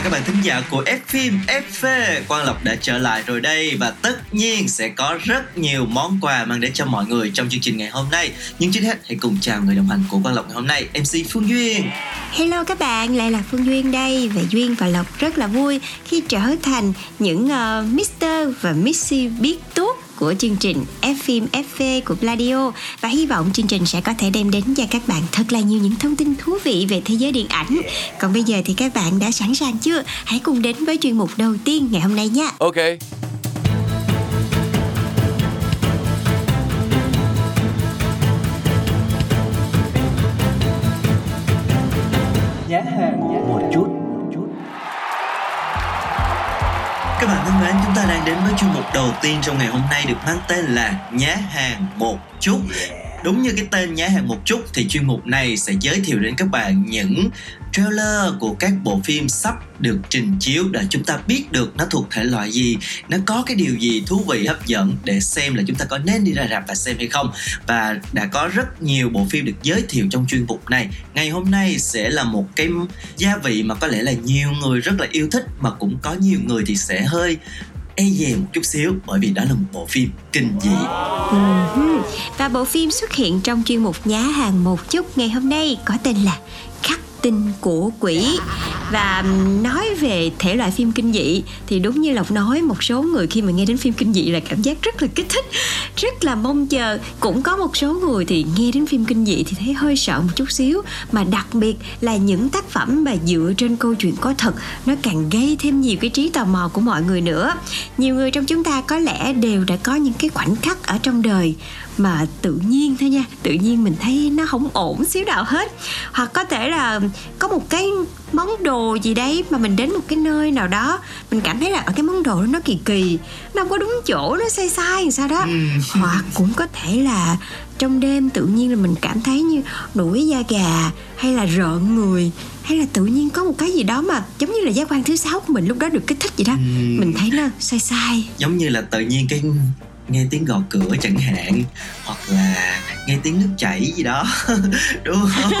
chào các bạn thính giả của F phim FV Quang Lộc đã trở lại rồi đây và tất nhiên sẽ có rất nhiều món quà mang đến cho mọi người trong chương trình ngày hôm nay Nhưng trước hết hãy cùng chào người đồng hành của Quang Lộc ngày hôm nay MC Phương Duyên Hello các bạn, lại là Phương Duyên đây và Duyên và Lộc rất là vui khi trở thành những ờ, uh, Mr. và Missy biết tốt của chương trình F phim FV của Pladio và hy vọng chương trình sẽ có thể đem đến cho các bạn thật là nhiều những thông tin thú vị về thế giới điện ảnh. Còn bây giờ thì các bạn đã sẵn sàng chưa? Hãy cùng đến với chuyên mục đầu tiên ngày hôm nay nha. Ok ta đang đến với chuyên mục đầu tiên trong ngày hôm nay được mang tên là Nhá hàng một chút Đúng như cái tên Nhá hàng một chút thì chuyên mục này sẽ giới thiệu đến các bạn những trailer của các bộ phim sắp được trình chiếu để chúng ta biết được nó thuộc thể loại gì, nó có cái điều gì thú vị hấp dẫn để xem là chúng ta có nên đi ra rạp và xem hay không. Và đã có rất nhiều bộ phim được giới thiệu trong chuyên mục này. Ngày hôm nay sẽ là một cái gia vị mà có lẽ là nhiều người rất là yêu thích mà cũng có nhiều người thì sẽ hơi e dè một chút xíu, bởi vì đó là một bộ phim kinh dị. Ừ Và bộ phim xuất hiện trong chuyên mục nhá hàng một chút ngày hôm nay có tên là Khắc tinh của quỷ. Và nói về thể loại phim kinh dị, thì đúng như lộc nói, một số người khi mà nghe đến phim kinh dị là cảm giác rất là kích thích, rất là mong chờ. Cũng có một số người thì nghe đến phim kinh dị thì thấy hơi sợ một chút xíu. Mà đặc biệt là những tác phẩm mà dựa trên câu chuyện có thật, nó càng gây thêm nhiều cái trí tò mò của mọi người nữa. Nhiều người trong chúng ta có lẽ đều đã có những cái khoảnh khắc ở trong đời mà tự nhiên thôi nha tự nhiên mình thấy nó không ổn xíu nào hết. Hoặc có thể là có một cái món đồ gì đấy mà mình đến một cái nơi nào đó mình cảm thấy là ở cái món đồ đó nó kỳ kỳ nó không có đúng chỗ nó sai sai làm sao đó. Hoặc cũng có thể là trong đêm tự nhiên là mình cảm thấy như nổi da gà hay là rợn người hay là tự nhiên có một cái gì đó mà giống như là giác quan thứ sáu của mình lúc đó được kích thích gì đó. Mình thấy nó sai sai. Giống như là tự nhiên cái nghe tiếng gõ cửa chẳng hạn hoặc là nghe tiếng nước chảy gì đó đúng không?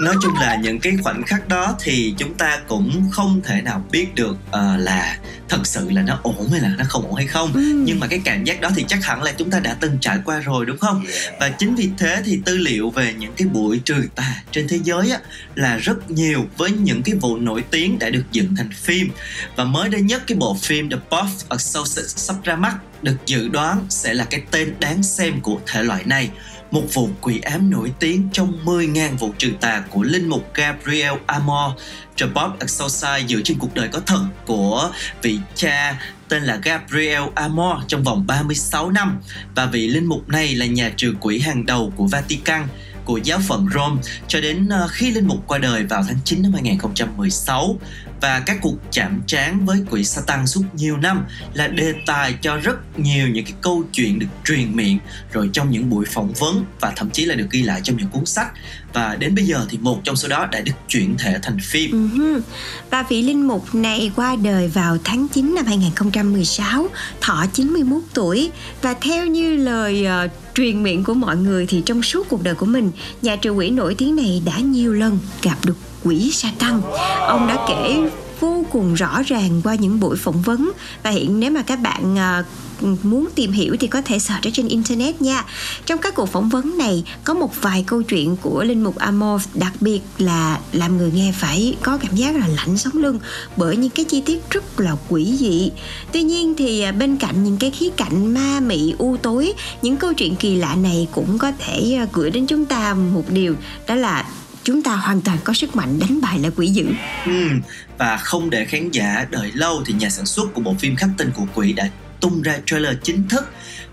Nói chung là những cái khoảnh khắc đó thì chúng ta cũng không thể nào biết được ờ, là thật sự là nó ổn hay là nó không ổn hay không. Ừ. nhưng mà cái cảm giác đó thì chắc hẳn là chúng ta đã từng trải qua rồi đúng không? Và chính vì thế thì tư liệu về những cái buổi trừ tà trên thế giới á, là rất nhiều với những cái vụ nổi tiếng đã được dựng thành phim. Và mới đây nhất cái bộ phim The Boss Associate sắp ra mắt được dự đoán sẽ là cái tên đáng xem của thể loại này. Một vụ quỷ ám nổi tiếng trong 10.000 vụ trừ tà của linh mục Gabriel Amor. The Bob Exorcise dựa trên cuộc đời có thật của vị cha tên là Gabriel Amor trong vòng 36 năm. Và vị linh mục này là nhà trừ quỷ hàng đầu của Vatican của giáo phận Rome cho đến ờ, khi linh mục qua đời vào tháng 9 năm 2016 và các cuộc chạm trán với quỷ Satan suốt nhiều năm là đề tài cho rất nhiều những cái câu chuyện được truyền miệng rồi trong những buổi phỏng vấn và thậm chí là được ghi lại trong những cuốn sách. Và đến bây giờ thì một trong số đó đã được chuyển thể thành phim. Uh-huh. Và vị linh mục này qua đời vào tháng 9 năm 2016, thọ 91 tuổi. Và theo như lời uh, truyền miệng của mọi người thì trong suốt cuộc đời của mình, nhà trừ quỷ nổi tiếng này đã nhiều lần gặp được quỷ sa tăng. Ông đã kể cùng rõ ràng qua những buổi phỏng vấn và hiện nếu mà các bạn ờ, muốn tìm hiểu thì có thể search ở trên internet nha. Trong các cuộc phỏng vấn này có một vài câu chuyện của linh mục Amor đặc biệt là làm người nghe phải có cảm giác là lạnh sống lưng bởi những cái chi tiết rất là quỷ dị. Tuy nhiên thì ờ, bên cạnh những cái khía cạnh ma mị u tối, những câu chuyện kỳ lạ này cũng có thể ờ, gửi đến chúng ta một điều đó là chúng ta hoàn toàn có sức mạnh đánh bại lại quỷ dữ. Ừ, và không để khán giả đợi lâu thì nhà sản xuất của bộ phim Khắc tinh của quỷ đã tung ra trailer chính thức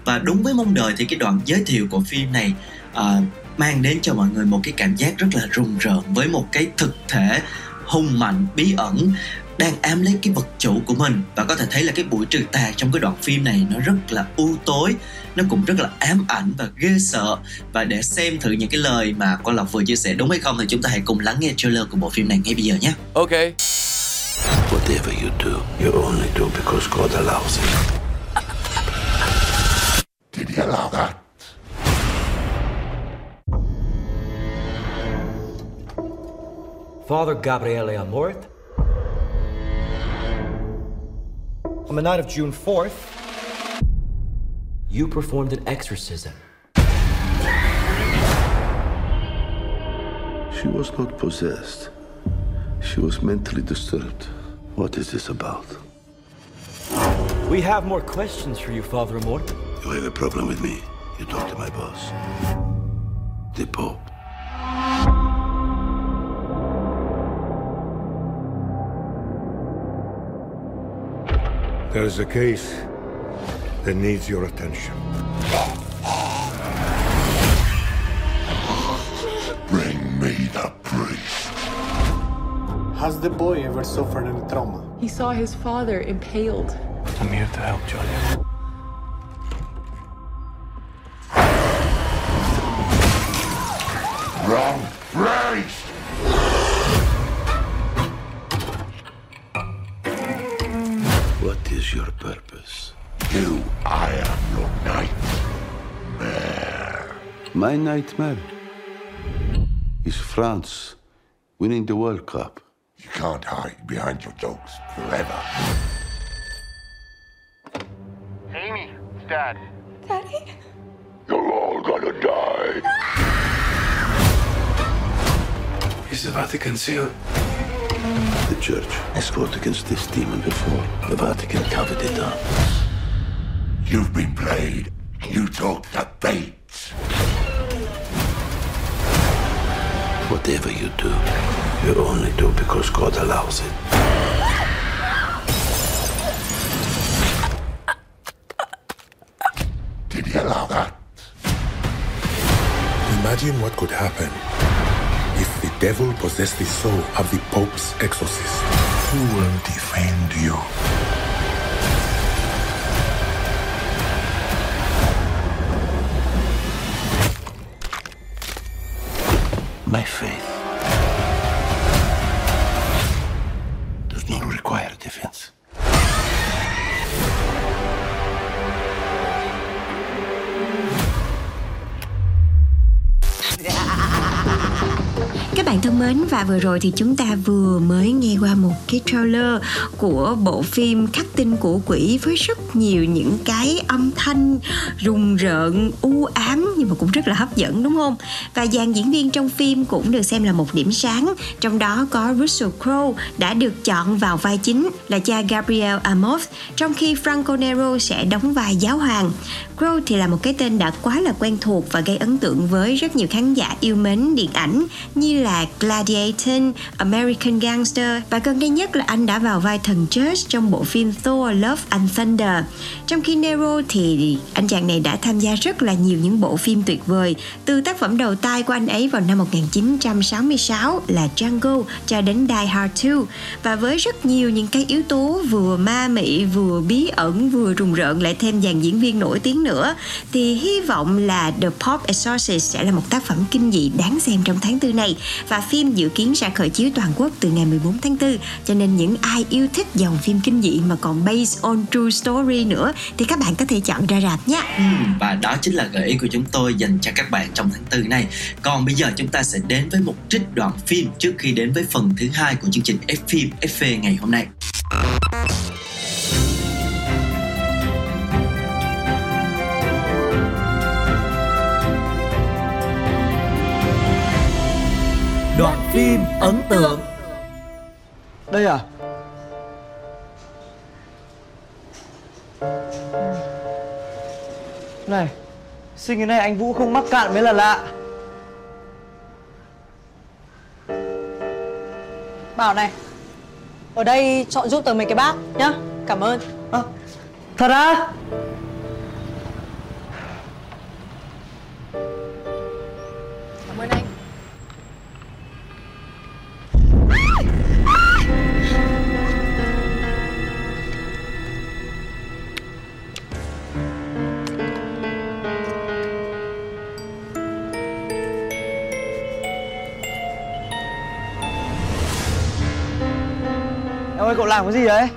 và đúng với mong đợi thì cái đoạn giới thiệu của phim này uh, mang đến cho mọi người một cái cảm giác rất là rùng rợn với một cái thực thể hung mạnh bí ẩn đang ám lấy cái vật chủ của mình và có thể thấy là cái buổi trừ tà trong cái đoạn phim này nó rất là u tối nó cũng rất là ám ảnh và ghê sợ và để xem thử những cái lời mà con lộc vừa chia sẻ đúng hay không thì chúng ta hãy cùng lắng nghe trailer của bộ phim này ngay bây giờ nhé Okay. Whatever you do, you only do because God allows it. Did he allow that? Father Gabriele Amorth. On the night of June 4th, you performed an exorcism. She was not possessed. She was mentally disturbed. What is this about? We have more questions for you, Father Amorth. You have a problem with me? You talk to my boss. The Pope. There is a case that needs your attention. Bring me the priest. Has the boy ever suffered any trauma? He saw his father impaled. I'm here to help, Julia. Wrong priest! What is your purpose? You, I am your nightmare. My nightmare is France winning the World Cup. You can't hide behind your jokes forever. Amy, it's Dad. Daddy? You're all gonna die. Is the Vatican sealed? The Church has fought against this demon before. The Vatican covered it up. You've been played. You took the bait. Whatever you do, you only do because God allows it. Did he allow that? Imagine what could happen if the devil possessed the soul of the Pope's exorcist. Who will defend you? My faith mến và vừa rồi thì chúng ta vừa mới nghe qua một cái trailer của bộ phim Khắc tinh của quỷ với rất nhiều những cái âm thanh rùng rợn, u ám nhưng mà cũng rất là hấp dẫn đúng không? Và dàn diễn viên trong phim cũng được xem là một điểm sáng, trong đó có Russell Crowe đã được chọn vào vai chính là cha Gabriel Amos, trong khi Franco Nero sẽ đóng vai giáo hoàng. Crow thì là một cái tên đã quá là quen thuộc và gây ấn tượng với rất nhiều khán giả yêu mến điện ảnh như là Gladiator, American Gangster và gần đây nhất là anh đã vào vai thần Church trong bộ phim Thor Love and Thunder. Trong khi Nero thì anh chàng này đã tham gia rất là nhiều những bộ phim tuyệt vời từ tác phẩm đầu tay của anh ấy vào năm 1966 là Django cho đến Die Hard 2 và với rất nhiều những cái yếu tố vừa ma mị vừa bí ẩn vừa rùng rợn lại thêm dàn diễn viên nổi tiếng nữa thì hy vọng là The Pop Exorcist sẽ là một tác phẩm kinh dị đáng xem trong tháng tư này và phim dự kiến sẽ khởi chiếu toàn quốc từ ngày 14 tháng 4 cho nên những ai yêu thích dòng phim kinh dị mà còn based on true story nữa thì các bạn có thể chọn ra rạp nhé. Ừ, và đó chính là gợi ý của chúng tôi dành cho các bạn trong tháng tư này. Còn bây giờ chúng ta sẽ đến với một trích đoạn phim trước khi đến với phần thứ hai của chương trình F phim FV ngày hôm nay. Đoạn phim ấn tượng. Đây à? Này, sinh cái này anh Vũ không mắc cạn mới là lạ. Bảo này Ở đây chọn giúp tớ mấy cái bác nhá Cảm ơn À, Thật á? Cảm làm cái gì đấy?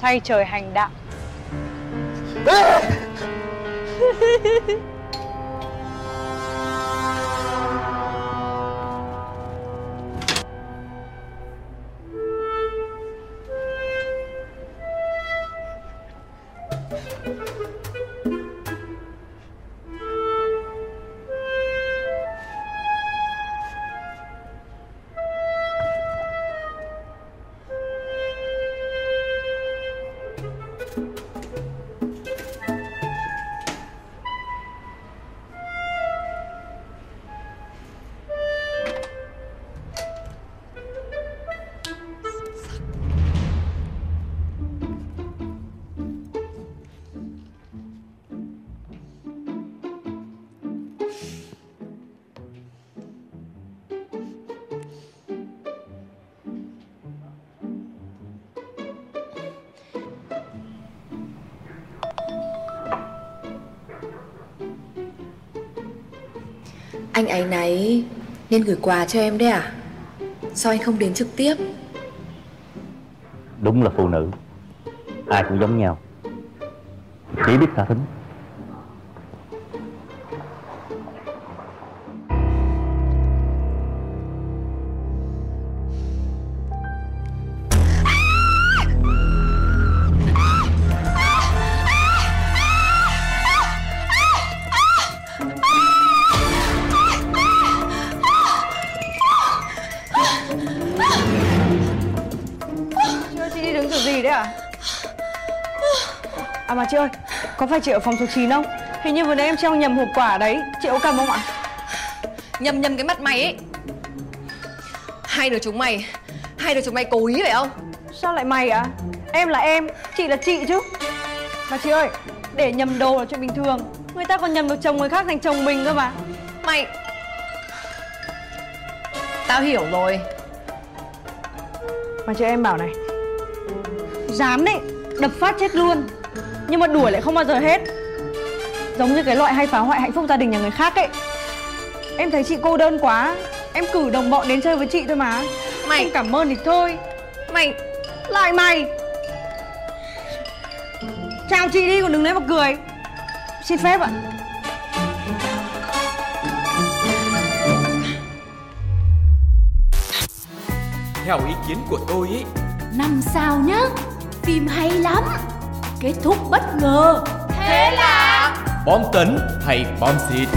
Thay trời hành đạo Anh ấy náy nên gửi quà cho em đấy à? Sao anh không đến trực tiếp? Đúng là phụ nữ. Ai cũng giống nhau. Chỉ biết tha thính chị ở phòng số 9 không? Hình như vừa nãy em treo nhầm hộp quả đấy. Chị có cầm không ạ? Nhầm nhầm cái mặt mày ấy. Hai đứa chúng mày Hai đứa chúng mày cố ý phải không? Sao lại mày à Em là em Chị là chị chứ. Mà chị ơi Để nhầm đồ là chuyện bình thường. Người ta còn nhầm được chồng người khác thành chồng mình cơ mà. Mày Tao hiểu rồi. Mà chị em bảo này Dám đấy Đập phát chết luôn Nhưng mà đuổi lại không bao giờ hết. Giống như cái loại hay phá hoại hạnh phúc gia đình nhà người khác ấy. Em thấy chị cô đơn quá. Em cử đồng bọn đến chơi với chị thôi mà. Mày. Không cảm ơn thì thôi. Mày. Lại mày. Chào chị đi còn đừng lấy mà cười. Xin phép ạ. Theo ý kiến của tôi ấy Năm sao nhá. Phim hay lắm Kết thúc bất ngờ. Thế là Bom tấn hay bom xịt?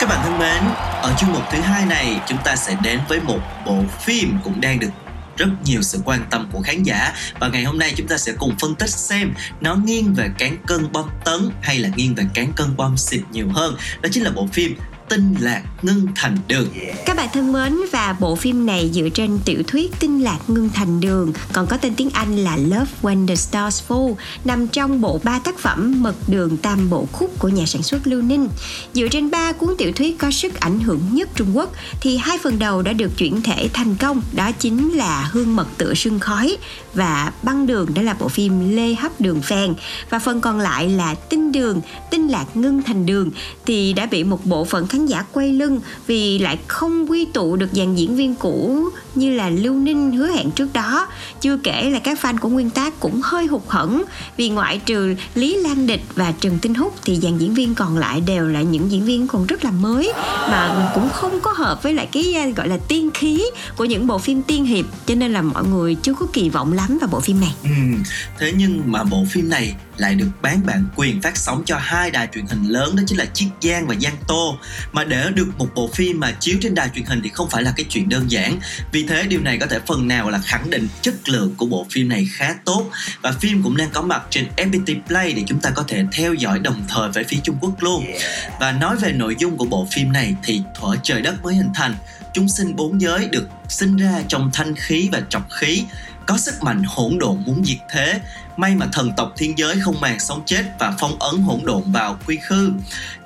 Các bạn thân mến, ở chương mục thứ hai này chúng ta sẽ đến với một bộ phim cũng đang được rất nhiều sự quan tâm của khán giả. Và ngày hôm nay chúng ta sẽ cùng phân tích xem nó nghiêng về cán cân bom tấn hay là nghiêng về cán cân bom xịt nhiều hơn. Đó chính là bộ phim tinh lạc ngưng thành đường Các bạn thân mến, và bộ phim này dựa trên tiểu thuyết Tinh lạc ngưng thành đường, còn có tên tiếng Anh là Love When the Stars Fall, nằm trong bộ ba tác phẩm Mật đường tam bộ khúc của nhà sản xuất Lưu Ninh. Dựa trên ba cuốn tiểu thuyết có sức ảnh hưởng nhất Trung Quốc, thì hai phần đầu đã được chuyển thể thành công, đó chính là Hương mật tựa sương khói và Băng đường đó là bộ phim Lê hấp đường phèn và phần còn lại là Tinh đường, Tinh lạc ngưng thành đường thì đã bị một bộ phận khán giả quay lưng vì lại không quy tụ được dàn diễn viên cũ như là Lưu Ninh hứa hẹn trước đó. Chưa kể là các fan của nguyên tác cũng hơi hụt hẫng vì ngoại trừ Lý Lan Địch và Trần Tinh Húc thì dàn diễn viên còn lại đều là những diễn viên còn rất là mới mà cũng không có hợp với lại cái gọi là tiên khí của những bộ phim tiên hiệp. Cho nên là mọi người chưa có kỳ vọng lắm vào bộ phim này. Ừ, thế nhưng mà bộ phim này lại được bán bản quyền phát sóng cho hai đài truyền hình lớn đó chính là Chiết Giang và Giang Tô. Mà để được một bộ phim mà chiếu trên đài truyền hình thì không phải là cái chuyện đơn giản. Vì thế điều này có thể phần nào là khẳng định chất lượng của bộ phim này khá tốt. Và phim cũng đang có mặt trên FPT Play để chúng ta có thể theo dõi đồng thời với phía Trung Quốc luôn. Và nói về nội dung của bộ phim này thì thuở trời đất mới hình thành chúng sinh bốn giới được sinh ra trong thanh khí và trọc khí có sức mạnh hỗn độn muốn diệt thế. May mà thần tộc thiên giới không màng sống chết và phong ấn hỗn độn vào quy khư.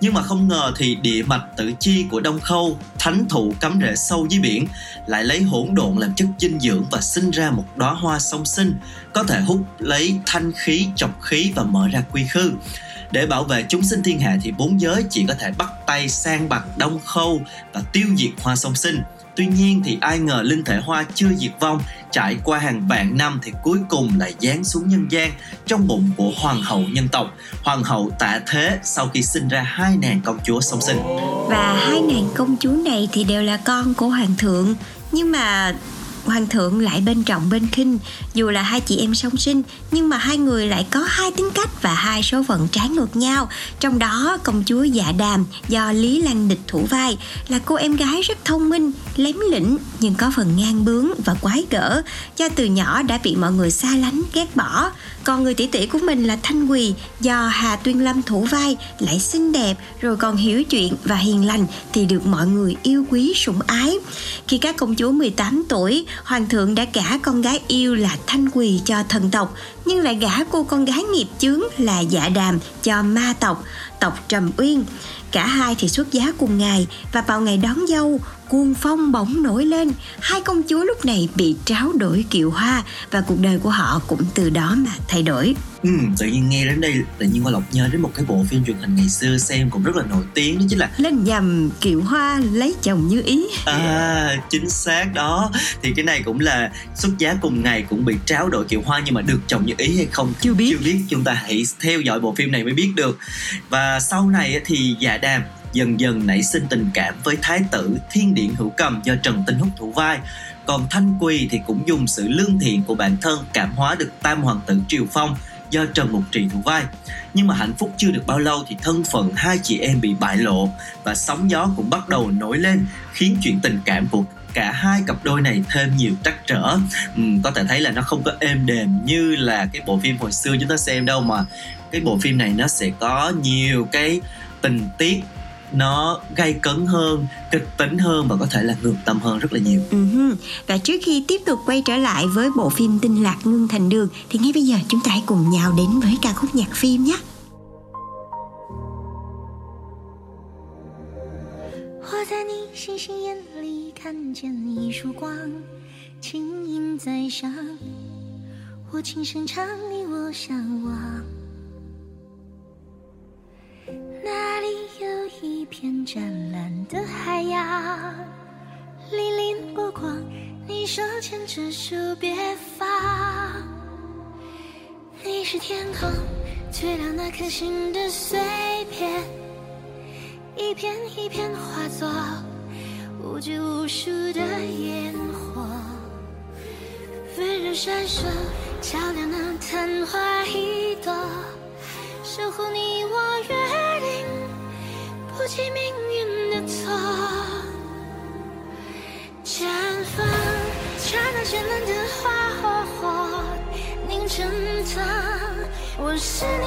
Nhưng mà không ngờ thì địa mạch tử chi của đông khâu, thánh thụ cắm rễ sâu dưới biển, lại lấy hỗn độn làm chất dinh dưỡng và sinh ra một đóa hoa song sinh, có thể hút lấy thanh khí, chọc khí và mở ra quy khư. Để bảo vệ chúng sinh thiên hạ thì bốn giới chỉ có thể bắt tay sang bằng đông khâu và tiêu diệt hoa song sinh. Tuy nhiên thì ai ngờ linh thể hoa chưa diệt vong, trải qua hàng vạn năm thì cuối cùng lại giáng xuống nhân gian trong bụng của hoàng hậu nhân tộc, hoàng hậu tạ thế sau khi sinh ra hai nàng công chúa song sinh. Và hai nàng công chúa này thì đều là con của hoàng thượng, nhưng mà hoàng thượng lại bên trọng bên khinh. Dù là hai chị em song sinh, nhưng mà hai người lại có hai tính cách và hai số phận trái ngược nhau. Trong đó, công chúa dạ đàm do lý lan địch thủ vai, là cô em gái rất thông minh, lém lĩnh, nhưng có phần ngang bướng và quái gở. Do từ nhỏ đã bị mọi người xa lánh, ghét bỏ. Còn người tỷ tỷ của mình là thanh quỳ, do hà tuyên lâm thủ vai, lại xinh đẹp, rồi còn hiểu chuyện và hiền lành thì được mọi người yêu quý, sủng ái. Khi các công chúa 18 tuổi hoàng thượng đã gả con gái yêu là thanh quỳ cho thần tộc, nhưng lại gả cô con gái nghiệp chướng là dạ đàm cho ma tộc tộc trầm uyên. Cả hai thì xuất giá cùng ngày và vào ngày đón dâu cuồng phong bỗng nổi lên. Hai công chúa lúc này bị tráo đổi kiệu hoa và cuộc đời của họ cũng từ đó mà thay đổi. Ừ, tự nhiên nghe đến đây tự nhiên qua lộc nhớ đến một cái bộ phim truyền hình ngày xưa xem cũng rất là nổi tiếng đó chính là lên nhầm kiệu hoa lấy chồng như ý. À chính xác đó. Thì cái này cũng là xuất giá cùng ngày cũng bị tráo đổi kiệu hoa nhưng mà được chồng như ý hay không chưa biết. Chưa biết. Chúng ta hãy theo dõi bộ phim này mới biết được. Và sau này thì dạ đàm dần dần nảy sinh tình cảm với thái tử thiên điện hữu cầm do trần tinh húc thủ vai còn thanh quỳ thì cũng dùng sự lương thiện của bản thân cảm hóa được tam hoàng tử triều phong do Trần Mục Trì thủ vai. Nhưng mà hạnh phúc chưa được bao lâu thì thân phận hai chị em bị bại lộ và sóng gió cũng bắt đầu nổi lên khiến chuyện tình cảm của cả hai cặp đôi này thêm nhiều trắc trở ừ, có thể thấy là nó không có êm đềm như là cái bộ phim hồi xưa chúng ta xem đâu mà cái bộ phim này nó sẽ có nhiều cái tình tiết nó gây cấn hơn kịch tính hơn và có thể là ngược tâm hơn rất là nhiều uh-huh. và trước khi tiếp tục quay trở lại với bộ phim tinh lạc ngưng thành đường thì ngay bây giờ chúng ta hãy cùng nhau đến với ca khúc nhạc phim nhé 我在你星星眼里看见一束光，轻盈在上，我轻声唱你我向往。 那里有一片湛蓝的海洋，粼粼波光，你手牵着手别放。你是天空最亮那颗星的碎片，一片一片化作无拘无束的烟火，温柔闪烁，照亮那昙花一朵。守护你我约，不计命运的错。绽放，刹那绚烂的花火火，凝成汤。我是，你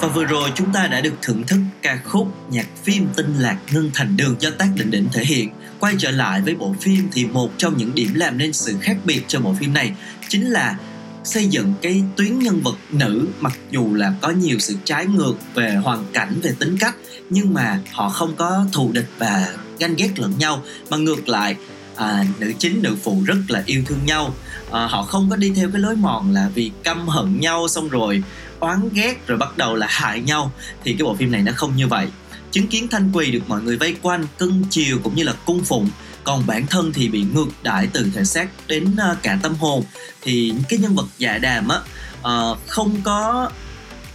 và vừa rồi chúng ta đã được thưởng thức ca khúc nhạc phim Tinh Lạc Ngân Thành Đường do tác định định thể hiện. Quay trở lại với bộ phim thì một trong những điểm làm nên sự khác biệt cho bộ phim này chính là xây dựng cái tuyến nhân vật nữ mặc dù là có nhiều sự trái ngược về hoàn cảnh về tính cách nhưng mà họ không có thù địch và ganh ghét lẫn nhau mà ngược lại à, nữ chính nữ phụ rất là yêu thương nhau à, họ không có đi theo cái lối mòn là vì căm hận nhau xong rồi oán ghét rồi bắt đầu là hại nhau thì cái bộ phim này nó không như vậy. Chứng kiến thanh quỳ được mọi người vây quanh cưng chiều cũng như là cung phụng còn bản thân thì bị ngược đãi từ thể xác đến à, cả tâm hồn. Thì cái nhân vật dạ đàm á uh, không có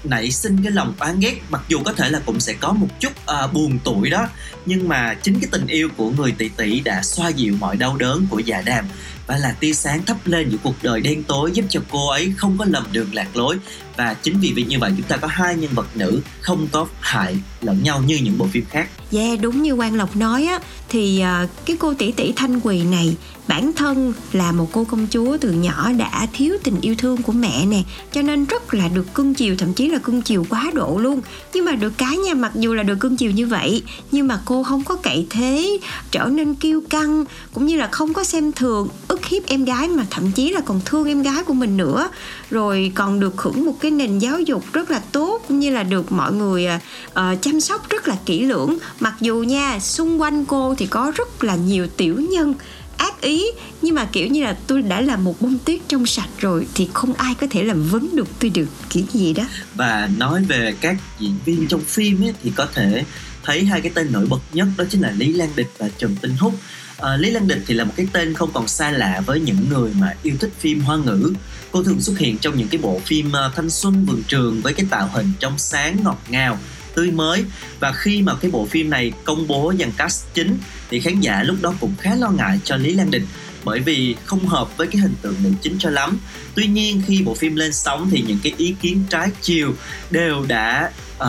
nảy sinh cái lòng oán ghét mặc dù có thể là cũng sẽ có một chút uh, buồn tuổi đó nhưng mà chính cái tình yêu của người tỷ tỷ đã xoa dịu mọi đau đớn của dạ đàm và là tia sáng thắp lên những cuộc đời đen tối giúp cho cô ấy không có lầm đường lạc lối. Và chính vì vậy như vậy, chúng ta có hai nhân vật nữ không có hại lẫn nhau như những bộ phim khác. Yeah, đúng như Quang Lộc nói á thì uh, cái cô tỷ tỷ Thanh Quỳ này bản thân là một cô công chúa từ nhỏ đã thiếu tình yêu thương của mẹ nè cho nên rất là được cưng chiều thậm chí là cưng chiều quá độ luôn nhưng mà được cái nha mặc dù là được cưng chiều như vậy nhưng mà cô không có cậy thế trở nên kiêu căng cũng như là không có xem thường ức hiếp em gái mà thậm chí là còn thương em gái của mình nữa rồi còn được hưởng một cái nền giáo dục rất là tốt cũng như là được mọi người uh, chăm chăm sóc rất là kỹ lưỡng. Mặc dù nha xung quanh cô thì có rất là nhiều tiểu nhân ác ý. Nhưng mà kiểu như là tôi đã là một bông tuyết trong sạch rồi thì không ai có thể làm vấn được tôi được kiểu gì đó. Và nói về các diễn viên trong phim ấy, thì có thể thấy hai cái tên nổi bật nhất đó chính là Lý Lan Địch và Trần Tinh Húc. À, Lý Lan Địch thì là một cái tên không còn xa lạ với những người mà yêu thích phim hoa ngữ. Cô thường xuất hiện trong những cái bộ phim à, thanh xuân vườn trường với cái tạo hình trong sáng ngọt ngào tươi mới và khi mà cái bộ phim này công bố dàn cast chính thì khán giả lúc đó cũng khá lo ngại cho Lý Lan Đình bởi vì không hợp với cái hình tượng nữ chính cho lắm. Tuy nhiên khi bộ phim lên sóng thì những cái ý kiến trái chiều đều đã uh,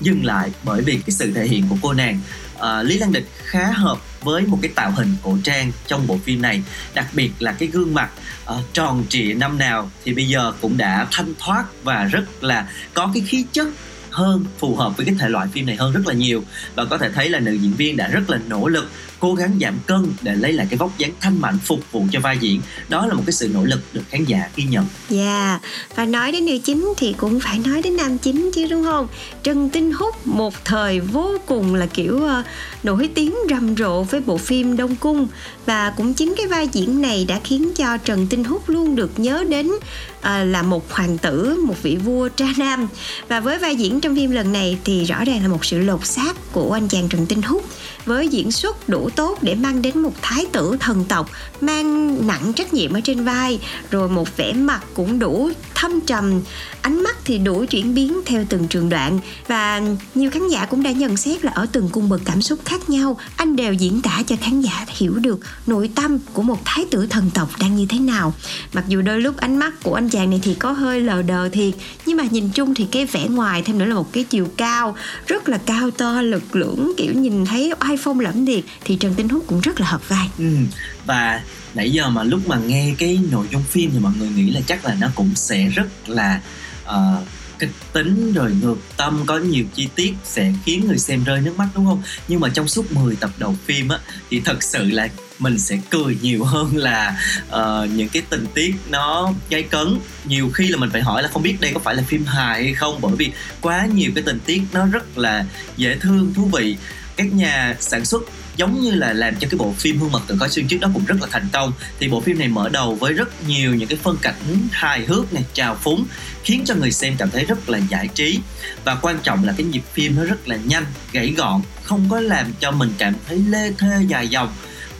dừng lại bởi vì cái sự thể hiện của cô nàng. Uh, Lý Lan Địch khá hợp với một cái tạo hình cổ trang trong bộ phim này đặc biệt là cái gương mặt uh, tròn trịa năm nào thì bây giờ cũng đã thanh thoát và rất là có cái khí chất hơn, phù hợp với cái thể loại phim này hơn rất là nhiều. Và có thể thấy là nữ diễn viên đã rất là nỗ lực cố gắng giảm cân để lấy lại cái vóc dáng thanh mảnh phục vụ cho vai diễn đó là một cái sự nỗ lực được khán giả ghi nhận. Dạ yeah. và nói đến nữ chính thì cũng phải nói đến nam chính chứ đúng không? Trần Tinh Húc một thời vô cùng là kiểu uh, nổi tiếng rầm rộ với bộ phim Đông Cung và cũng chính cái vai diễn này đã khiến cho Trần Tinh Húc luôn được nhớ đến uh, là một hoàng tử, một vị vua tra nam và với vai diễn trong phim lần này thì rõ ràng là một sự lột xác của anh chàng Trần Tinh Húc với diễn xuất đủ tốt để mang đến một thái tử thần tộc, mang nặng trách nhiệm ở trên vai. Rồi một vẻ mặt cũng đủ thâm trầm, ánh mắt thì đủ chuyển biến theo từng trường đoạn. Và nhiều khán giả cũng đã nhận xét là ở từng cung bậc cảm xúc khác nhau, anh đều diễn tả cho khán giả hiểu được nội tâm của một thái tử thần tộc đang như thế nào. Mặc dù đôi lúc ánh mắt của anh chàng này thì có hơi lờ đờ thiệt, nhưng mà nhìn chung thì cái vẻ ngoài thêm nữa là một cái chiều cao, rất là cao to, lực lưỡng, kiểu nhìn thấy ai phong lẫm liệt, thì trần tinh hút cũng rất là hợp vai. Ừ. và nãy giờ mà lúc mà nghe cái nội dung phim thì mọi người nghĩ là chắc là nó cũng sẽ rất là uh, kịch tính rồi ngược tâm có nhiều chi tiết sẽ khiến người xem rơi nước mắt đúng không? Nhưng mà trong suốt 10 tập đầu phim á thì thật sự là mình sẽ cười nhiều hơn là uh, những cái tình tiết nó gay cấn. Nhiều khi là mình phải hỏi là không biết đây có phải là phim hài hay không bởi vì quá nhiều cái tình tiết nó rất là dễ thương thú vị. Các nhà sản xuất giống như là làm cho cái bộ phim Hương Mật Tự Có xương trước đó cũng rất là thành công. Thì bộ phim này mở đầu với rất nhiều những cái phân cảnh hài hước này, trào phúng, khiến cho người xem cảm thấy rất là giải trí. Và quan trọng là cái nhịp phim nó rất là nhanh, gãy gọn, không có làm cho mình cảm thấy lê thê dài dòng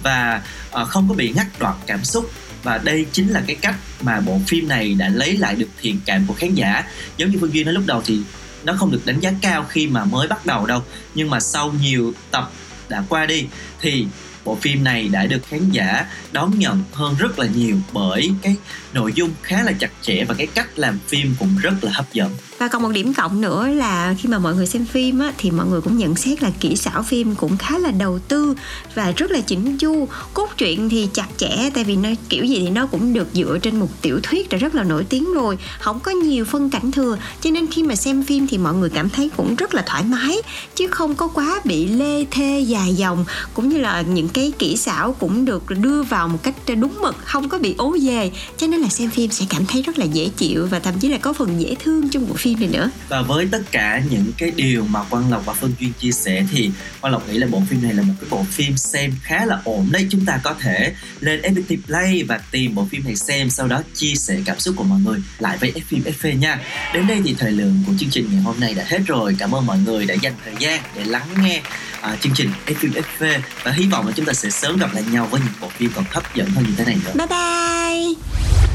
và ờ, không có bị ngắt đoạn cảm xúc. Và đây chính là cái cách mà bộ phim này đã lấy lại được thiện cảm của khán giả. Giống như phương duyên nói lúc đầu thì nó không được đánh giá cao khi mà mới bắt đầu đâu, nhưng mà sau nhiều tập đã qua đi, thì bộ phim này đã được khán giả đón nhận hơn rất là nhiều bởi cái nội dung khá là chặt chẽ và cái cách làm phim cũng rất là hấp dẫn và còn một điểm cộng nữa là khi mà mọi người xem phim á, thì mọi người cũng nhận xét là kỹ xảo phim cũng khá là đầu tư và rất là chỉnh chu. Cốt truyện thì chặt chẽ tại vì nó kiểu gì thì nó cũng được dựa trên một tiểu thuyết đã rất là nổi tiếng rồi không có nhiều phân cảnh thừa. Cho nên khi mà xem phim thì mọi người cảm thấy cũng rất là thoải mái chứ không có quá bị lê thê dài dòng. Cũng như là những cái kỹ xảo cũng được đưa vào một cách đúng mực không có bị ố về cho nên là xem phim sẽ cảm thấy rất là dễ chịu và thậm chí là có phần dễ thương trong bộ phim này nữa. Và với tất cả những cái điều mà quang lộc và phân duyên chia sẻ thì quang lộc nghĩ là bộ phim này là một cái bộ phim xem khá là ổn đấy. Chúng ta có thể lên FPT Play và tìm bộ phim này xem sau đó chia sẻ cảm xúc của mọi người lại với F phim FV nha. Đến đây thì thời lượng của chương trình ngày hôm nay đã hết rồi. Cảm ơn mọi người đã dành thời gian để lắng nghe uh, chương trình F phim FV và hy vọng là chúng ta sẽ sớm gặp lại nhau với những bộ phim còn hấp dẫn hơn như thế này nữa. Bye bye